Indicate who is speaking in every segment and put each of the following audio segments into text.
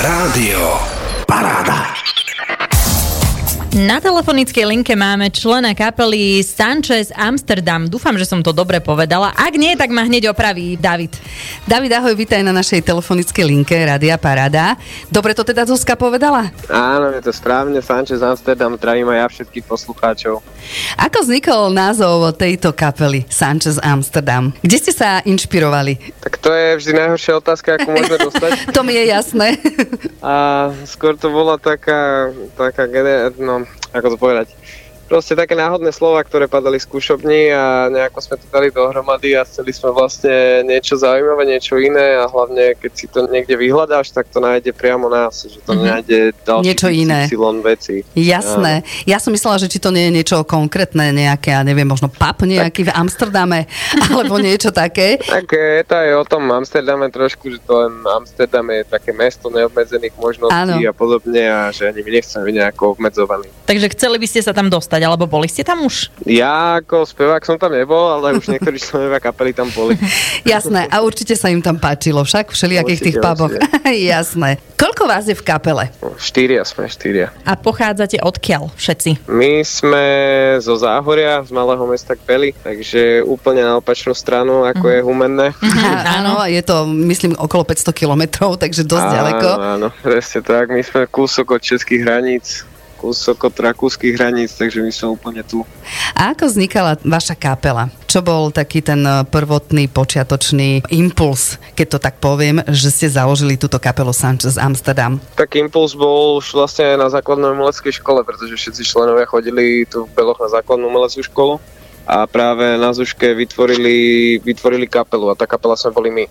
Speaker 1: Rádio Paráda.
Speaker 2: Na telefonickej linke máme člena kapely Sanchez Amsterdam. Dúfam, že som to dobre povedala. Ak nie, tak ma hneď opraví David.
Speaker 3: David, ahoj, vítaj na našej telefonickej linke Rádia Parada. Dobre to teda Zuzka povedala?
Speaker 4: Áno, je to správne. Sanchez Amsterdam, zdravím aj ja všetkých poslucháčov.
Speaker 3: Ako vznikol názov tejto kapely Sanchez Amsterdam? Kde ste sa inšpirovali?
Speaker 4: Tak to je vždy najhoršia otázka, ako môžeme dostať.
Speaker 3: to mi je jasné.
Speaker 4: A skôr to bola taká, taká no, ako to povedať, proste také náhodné slova, ktoré padali z skúšobní a nejako sme to dali dohromady a chceli sme vlastne niečo zaujímavé, niečo iné a hlavne keď si to niekde vyhľadáš, tak to nájde priamo nás, že to mm-hmm. nájde ďalší
Speaker 3: niečo iné.
Speaker 4: veci.
Speaker 3: Jasné. Ja. ja som myslela, že či to nie je niečo konkrétne, nejaké, ja neviem, možno pub nejaký tak. v Amsterdame, alebo niečo také.
Speaker 4: Tak je to aj o tom Amsterdame trošku, že to len Amsterdam je také mesto neobmedzených možností ano. a podobne a že ani my nechceme byť nejako obmedzovaní.
Speaker 2: Takže chceli by ste sa tam dostať dostať, alebo boli ste tam už?
Speaker 4: Ja ako spevák som tam nebol, ale už niektorí členovia kapely tam boli.
Speaker 3: Jasné, a určite sa im tam páčilo však, v všelijakých tých puboch. Jasné. Koľko vás je v kapele?
Speaker 4: Štyria sme, štyria.
Speaker 2: A pochádzate odkiaľ všetci?
Speaker 4: My sme zo Záhoria, z malého mesta Kpeli, takže úplne na opačnú stranu, ako mm. je Humenné.
Speaker 3: áno, je to, myslím, okolo 500 kilometrov, takže dosť áno, ďaleko.
Speaker 4: Áno, presne tak. My sme kúsok od českých hraníc, kúsok od rakúskych hraníc, takže my sme úplne tu.
Speaker 3: A ako vznikala vaša kapela? Čo bol taký ten eh, prvotný, počiatočný impuls, keď to tak poviem, že ste založili túto kapelu Sanchez Amsterdam?
Speaker 4: Tak impuls bol už vlastne na základnej umeleckej škole, pretože všetci členovia chodili tu v Beloch na základnú umeleckú školu a práve na Zuške vytvorili, vytvorili kapelu a tá kapela sme boli my.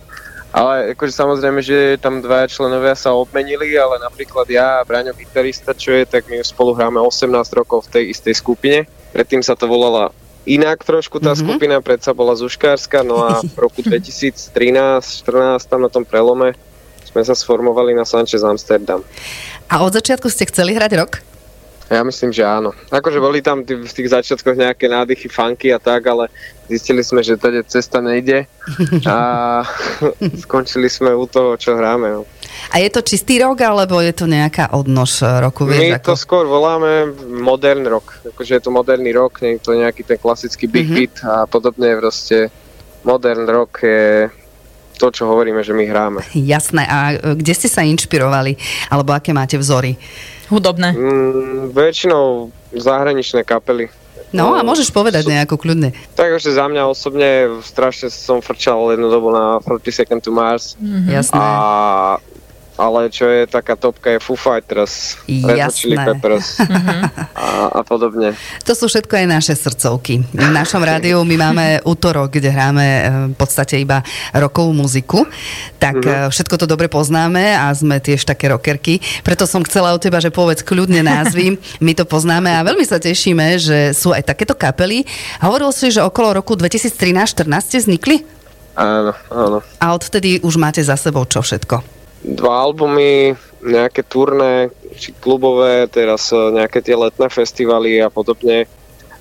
Speaker 4: Ale akože samozrejme, že tam dva členovia sa obmenili, ale napríklad ja a Braňo gitarista, čo je, tak my spolu hráme 18 rokov v tej istej skupine. Predtým sa to volala inak trošku tá mm-hmm. skupina, predsa bola Zuškárska, no a v roku 2013-14 tam na tom prelome sme sa sformovali na Sanchez Amsterdam.
Speaker 3: A od začiatku ste chceli hrať rok?
Speaker 4: Ja myslím, že áno. Akože boli tam v tých začiatkoch nejaké nádychy, funky a tak, ale zistili sme, že tady cesta nejde a skončili sme u toho, čo hráme. No.
Speaker 3: A je to čistý rok, alebo je to nejaká odnož roku?
Speaker 4: Vieš, My ako... to skôr voláme modern rok. Akože je to moderný rok, nie je to nejaký ten klasický big mm-hmm. beat a podobne. Proste modern rok je to, čo hovoríme, že my hráme.
Speaker 3: Jasné. A kde ste sa inšpirovali? Alebo aké máte vzory?
Speaker 2: Hudobné?
Speaker 4: Mm, väčšinou zahraničné kapely.
Speaker 3: No a môžeš povedať sú, nejako kľudne.
Speaker 4: Tak že za mňa osobne strašne som frčal jednu dobu na 30 Second to Mars.
Speaker 3: Mm-hmm. Jasné.
Speaker 4: A ale čo je taká topka je Foo Fighters, Red Peppers a, a podobne.
Speaker 3: To sú všetko aj naše srdcovky. V našom rádiu my máme útorok, kde hráme eh, v podstate iba rokovú muziku, tak mm-hmm. všetko to dobre poznáme a sme tiež také rockerky. Preto som chcela od teba, že povedz kľudne názvy, my to poznáme a veľmi sa tešíme, že sú aj takéto kapely. Hovoril si, že okolo roku 2013-14 ste vznikli?
Speaker 4: Áno, áno.
Speaker 3: A odtedy už máte za sebou čo všetko?
Speaker 4: Dva albumy, nejaké turné, či klubové, teraz e, nejaké tie letné festivaly a podobne.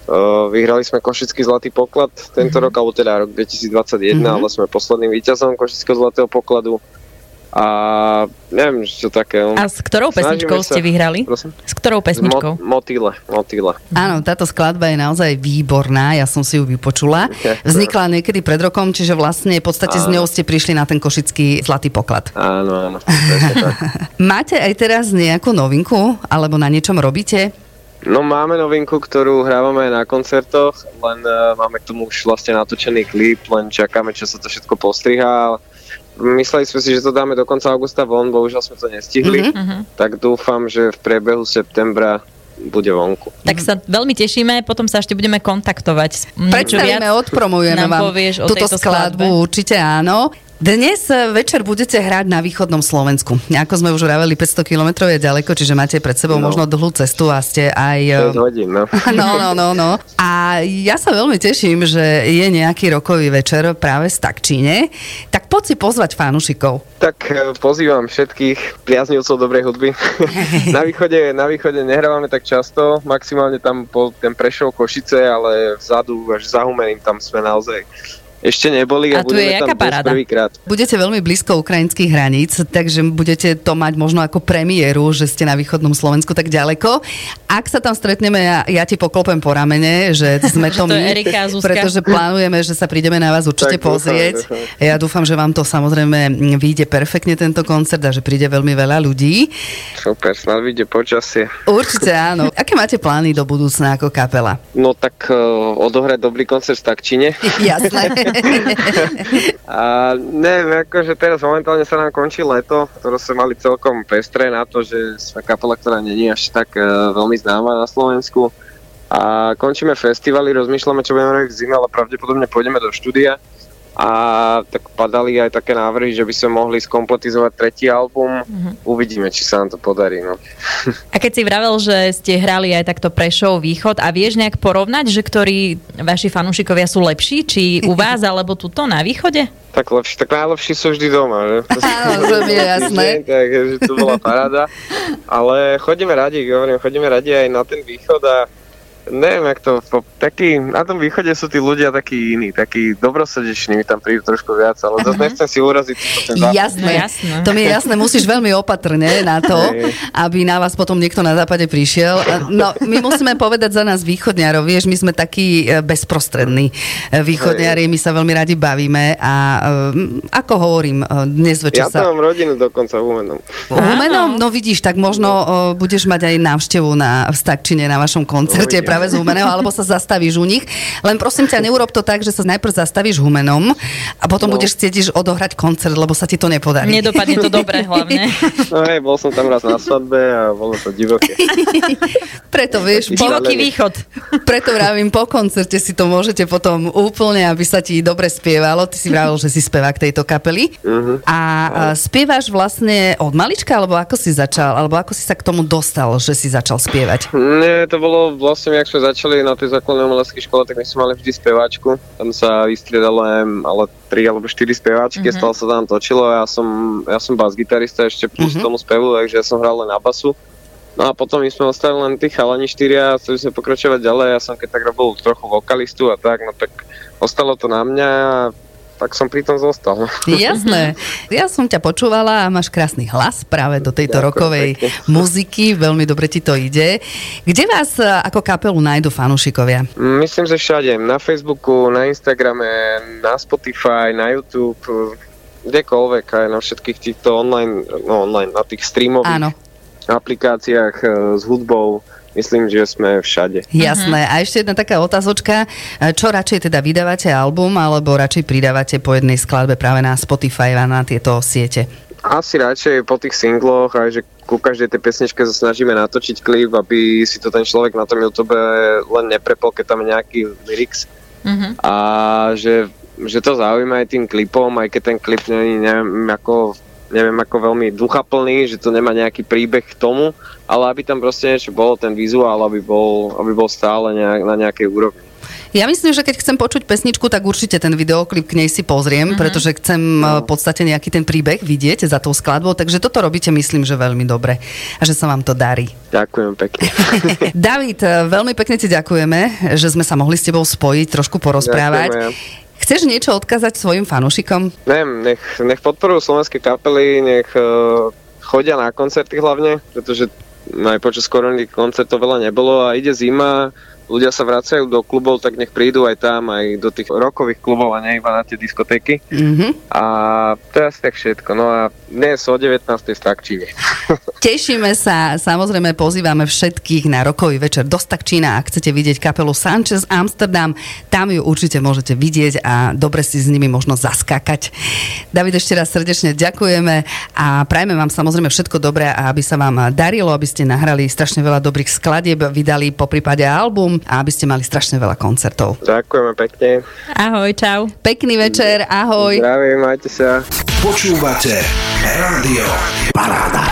Speaker 4: Uh, vyhrali sme Košický zlatý poklad tento mm-hmm. rok, alebo teda rok 2021, mm-hmm. ale sme posledným víťazom Košického zlatého pokladu a neviem, čo také.
Speaker 2: A s ktorou pesničkou sa, ste vyhrali? Prosím? S ktorou pesničkou?
Speaker 4: Mo, motýle, motýle.
Speaker 3: Áno, táto skladba je naozaj výborná, ja som si ju vypočula. Vznikla niekedy pred rokom, čiže vlastne v podstate áno. s ňou ste prišli na ten košický zlatý poklad.
Speaker 4: Áno, áno.
Speaker 3: Máte aj teraz nejakú novinku, alebo na niečom robíte?
Speaker 4: No máme novinku, ktorú hrávame na koncertoch, len uh, máme k tomu už vlastne natočený klip, len čakáme, čo sa to všetko postrihá Mysleli sme si, že to dáme do konca augusta von, bohužiaľ sme to nestihli, mm-hmm. tak dúfam, že v priebehu septembra bude vonku.
Speaker 2: Tak sa veľmi tešíme, potom sa ešte budeme kontaktovať.
Speaker 3: Predstavíme, odpromujeme vám túto skladbu, skladbe. určite áno. Dnes e, večer budete hrať na východnom Slovensku. Ako sme už vraveli, 500 km je ďaleko, čiže máte pred sebou no. možno dlhú cestu a ste aj...
Speaker 4: 6 e, hodín, no.
Speaker 3: no. No, no, no, A ja sa veľmi teším, že je nejaký rokový večer práve z Takčíne. Tak poď si pozvať fanúšikov.
Speaker 4: Tak e, pozývam všetkých priaznivcov dobrej hudby. na, východe, na východe nehrávame tak často, maximálne tam po ten Prešov Košice, ale vzadu až za Humeným tam sme naozaj ešte neboli a,
Speaker 2: A tu
Speaker 4: budeme
Speaker 2: je
Speaker 4: tam
Speaker 2: paráda?
Speaker 4: prvýkrát.
Speaker 3: Budete veľmi blízko ukrajinských hraníc, takže budete to mať možno ako premiéru, že ste na východnom Slovensku tak ďaleko. Ak sa tam stretneme, ja, ja ti poklopem po ramene, že sme to
Speaker 2: to
Speaker 3: my,
Speaker 2: Erika
Speaker 3: pretože plánujeme, že sa prídeme na vás určite
Speaker 4: Tak dúfam,
Speaker 3: pozrieť.
Speaker 4: dúfam.
Speaker 3: Ja dúfam, že vám to samozrejme vyjde perfektne tento koncert a že príde veľmi veľa ľudí.
Speaker 4: Super, snad vyjde počasie.
Speaker 3: Určite áno. Aké máte plány do budúcna ako kapela?
Speaker 4: No tak uh, odohrať dobrý koncert v Stakčine.
Speaker 3: Jasné.
Speaker 4: A neviem, akože teraz momentálne sa nám končí leto, ktoré sme mali celkom pestré na to, že sme kapela, ktorá není až tak uh, veľmi známa na Slovensku. A končíme festivaly, rozmýšľame, čo budeme robiť v zime, ale pravdepodobne pôjdeme do štúdia. A tak padali aj také návrhy, že by sme mohli skompletizovať tretí album. Uvidíme, či sa nám to podarí. No.
Speaker 2: A keď si vravel, že ste hrali aj takto Prešov Východ a vieš nejak porovnať, že ktorí vaši fanúšikovia sú lepší, či u vás alebo tuto na východe?
Speaker 4: Tak, lepší, tak najlepší sú vždy doma, že? To
Speaker 3: Áno, to mi je jasné.
Speaker 4: Takže to bola paráda. Ale chodíme radi, hovorím, chodíme radi aj na ten východ a neviem, jak to, po, taký, na tom východe sú tí ľudia takí iní, takí dobrosrdeční, mi tam prídu trošku viac, ale zase nechcem si uraziť ten.
Speaker 3: Jasné.
Speaker 2: Jasné.
Speaker 3: To mi je jasné, musíš veľmi opatrne na to, aby na vás potom niekto na západe prišiel. No, my musíme povedať za nás východňarov, vieš, my sme takí e, bezprostrední e, východňari, my sa veľmi radi bavíme a e, ako hovorím, dnes večer
Speaker 4: Ja
Speaker 3: sa...
Speaker 4: tam mám rodinu dokonca v Humenom.
Speaker 3: Humenom? No vidíš, tak možno budeš mať aj návštevu na, v Stakčine na vašom koncerte
Speaker 4: Uvidíme.
Speaker 3: Práve z Humeného, alebo sa zastavíš u nich. Len prosím ťa, neurob to tak, že sa najprv zastavíš Humenom a potom
Speaker 4: No.
Speaker 3: budeš chcieť odohrať koncert, lebo sa ti to nepodarí.
Speaker 2: Nedopadne to dobre hlavne.
Speaker 4: No hej, bol som tam raz na svadbe a bolo to divoké.
Speaker 3: Preto vieš,
Speaker 2: Divoký východ.
Speaker 3: preto vravím, po koncerte si to môžete potom úplne, aby sa ti dobre spievalo. Ty si vravel, že si spevák tejto kapely.
Speaker 4: Mhm.
Speaker 3: A a spievaš vlastne od malička, alebo ako si začal, alebo ako si sa k tomu dostal, že si začal spievať?
Speaker 4: Nie, to bolo vlastne, jak sme začali na tej základnej umeleckej škole, tak my sme mali vždy speváčku. Tam sa vystriedalo ale tri alebo štyri speváčky, mm-hmm. stále sa tam točilo. Ja som, ja som bas-gitarista ešte plus mm-hmm. tomu spevu, takže ja som hral len na basu. No a potom my sme ostali len tí chalani štyria a chceli sme pokračovať ďalej. Ja som keď tak robil trochu vokalistu a tak, no tak ostalo to na mňa tak som pri tom zostal.
Speaker 3: Jasné. Ja som ťa počúvala a máš krásny hlas práve do tejto
Speaker 4: Ďakujem
Speaker 3: rokovej
Speaker 4: pekne.
Speaker 3: muziky. Veľmi dobre ti to ide. Kde vás e, ako kapelu nájdu fanúšikovia?
Speaker 4: Myslím, že všade. Na Facebooku, na Instagrame, na Spotify, na YouTube, kdekoľvek, aj na všetkých týchto online, no online, na tých streamových
Speaker 3: Áno,
Speaker 4: aplikáciách e, s hudbou. Myslím, že sme všade.
Speaker 3: jasné. A ešte jedna taká otázočka. E, Čo radšej teda vydávate album, alebo radšej pridávate po jednej skladbe práve na Spotify a na tieto siete?
Speaker 4: Asi radšej po tých singloch, aj že ku každej tej pesničke sa snažíme natočiť klip, aby si to ten človek na tom YouTube len neprepol, keď tam je nejaký lyrics.
Speaker 2: Mhm.
Speaker 4: A že, že to zaujíma aj tým klipom, aj keď ten klip nie neviem, ako, neviem ako veľmi duchaplný, že to nemá nejaký príbeh k tomu, ale aby tam proste niečo bolo, ten vizuál, aby bol, aby bol stále nejak, na nejakej úrovni.
Speaker 3: Ja myslím, že keď chcem počuť pesničku, tak určite ten videoklip k nej si pozriem, mm-hmm. pretože chcem no. v podstate nejaký ten príbeh vidieť za tou skladbou, takže toto robíte myslím, že veľmi dobre a že sa vám to darí.
Speaker 4: Ďakujem pekne.
Speaker 3: David, eh, veľmi pekne ti ďakujeme, že sme sa mohli s tebou spojiť, trošku porozprávať.
Speaker 4: Ďakujeme.
Speaker 3: Chceš niečo odkázať svojim fanúšikom?
Speaker 4: Neviem, nech, nech podporujú slovenské kapely, nech uh, chodia na koncerty hlavne, pretože aj počas korony koncertov veľa nebolo a ide zima, ľudia sa vracajú do klubov, tak nech prídu aj tam, aj do tých rokových klubov a nie iba na tie diskotéky.
Speaker 3: Mhm.
Speaker 4: A to je asi tak všetko. No a dnes o 19. v Stakčine.
Speaker 3: Tešíme sa, samozrejme pozývame všetkých na rokový večer do Stakčína. Ak chcete vidieť kapelu Sanchez Amsterdam, tam ju určite môžete vidieť a dobre si s nimi možno zaskakať. David, ešte raz srdečne ďakujeme a prajme vám samozrejme všetko dobré a aby sa vám darilo, aby ste nahrali strašne veľa dobrých skladieb, vydali po prípade album a aby ste mali strašne veľa koncertov.
Speaker 4: Ďakujeme pekne.
Speaker 2: Ahoj, čau.
Speaker 3: Pekný večer, ahoj.
Speaker 4: Zdravím, majte sa.
Speaker 1: Počúvate Rádio Paráda.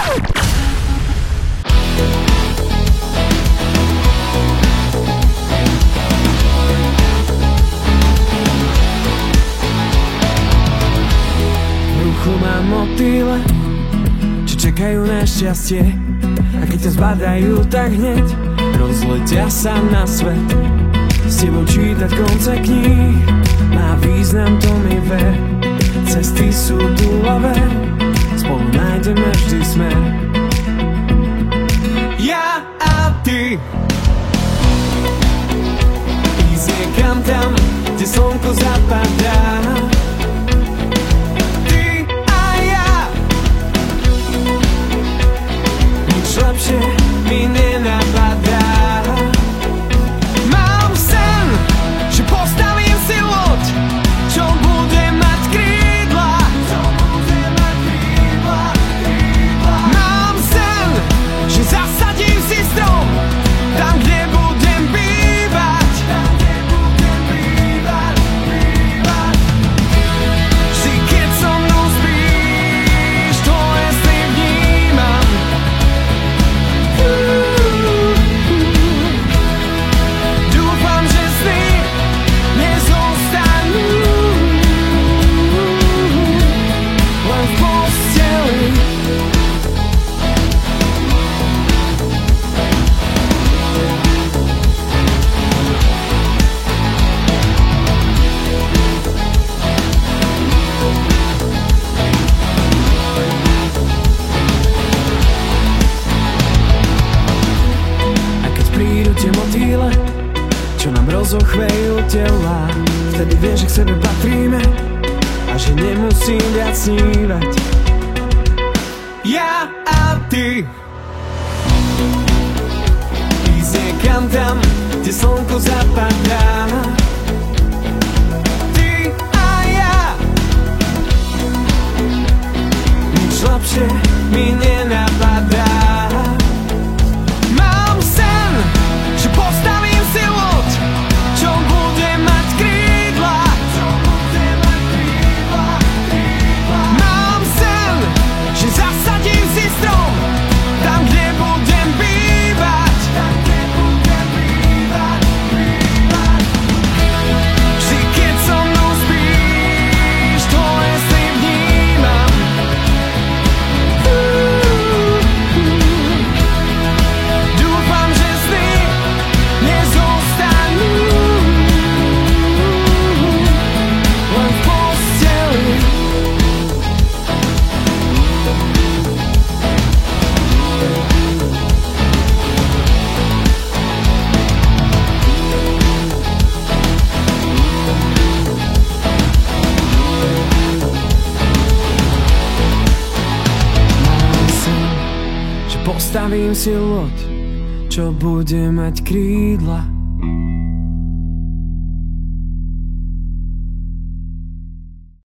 Speaker 5: V ruchu mám motýle, čo čakajú na šťastie A keď ťa zbadajú, tak hneď rozletia sa na svet. S tebou čítať konce kníh. Má význam, to mi ver Cesty sú túlavé Spolu nájdeme vždy smer. Ja a ty. Ísť niekam tam, kde slnko zapadá čo nám rozochvejú tela, vtedy vieš, že k sebe patríme a že nemusím viac snívať. Ja a ty. Ísť niekam tam, kde slnko zapadá. Ty a ja. Nič lepšie mi nenapadá že postavím si loď, čo bude mať krídla.